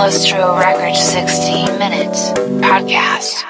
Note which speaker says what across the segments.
Speaker 1: Lustro Record 16 Minutes Podcast.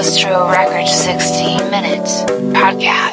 Speaker 1: Lostro Records 60 Minutes Podcast.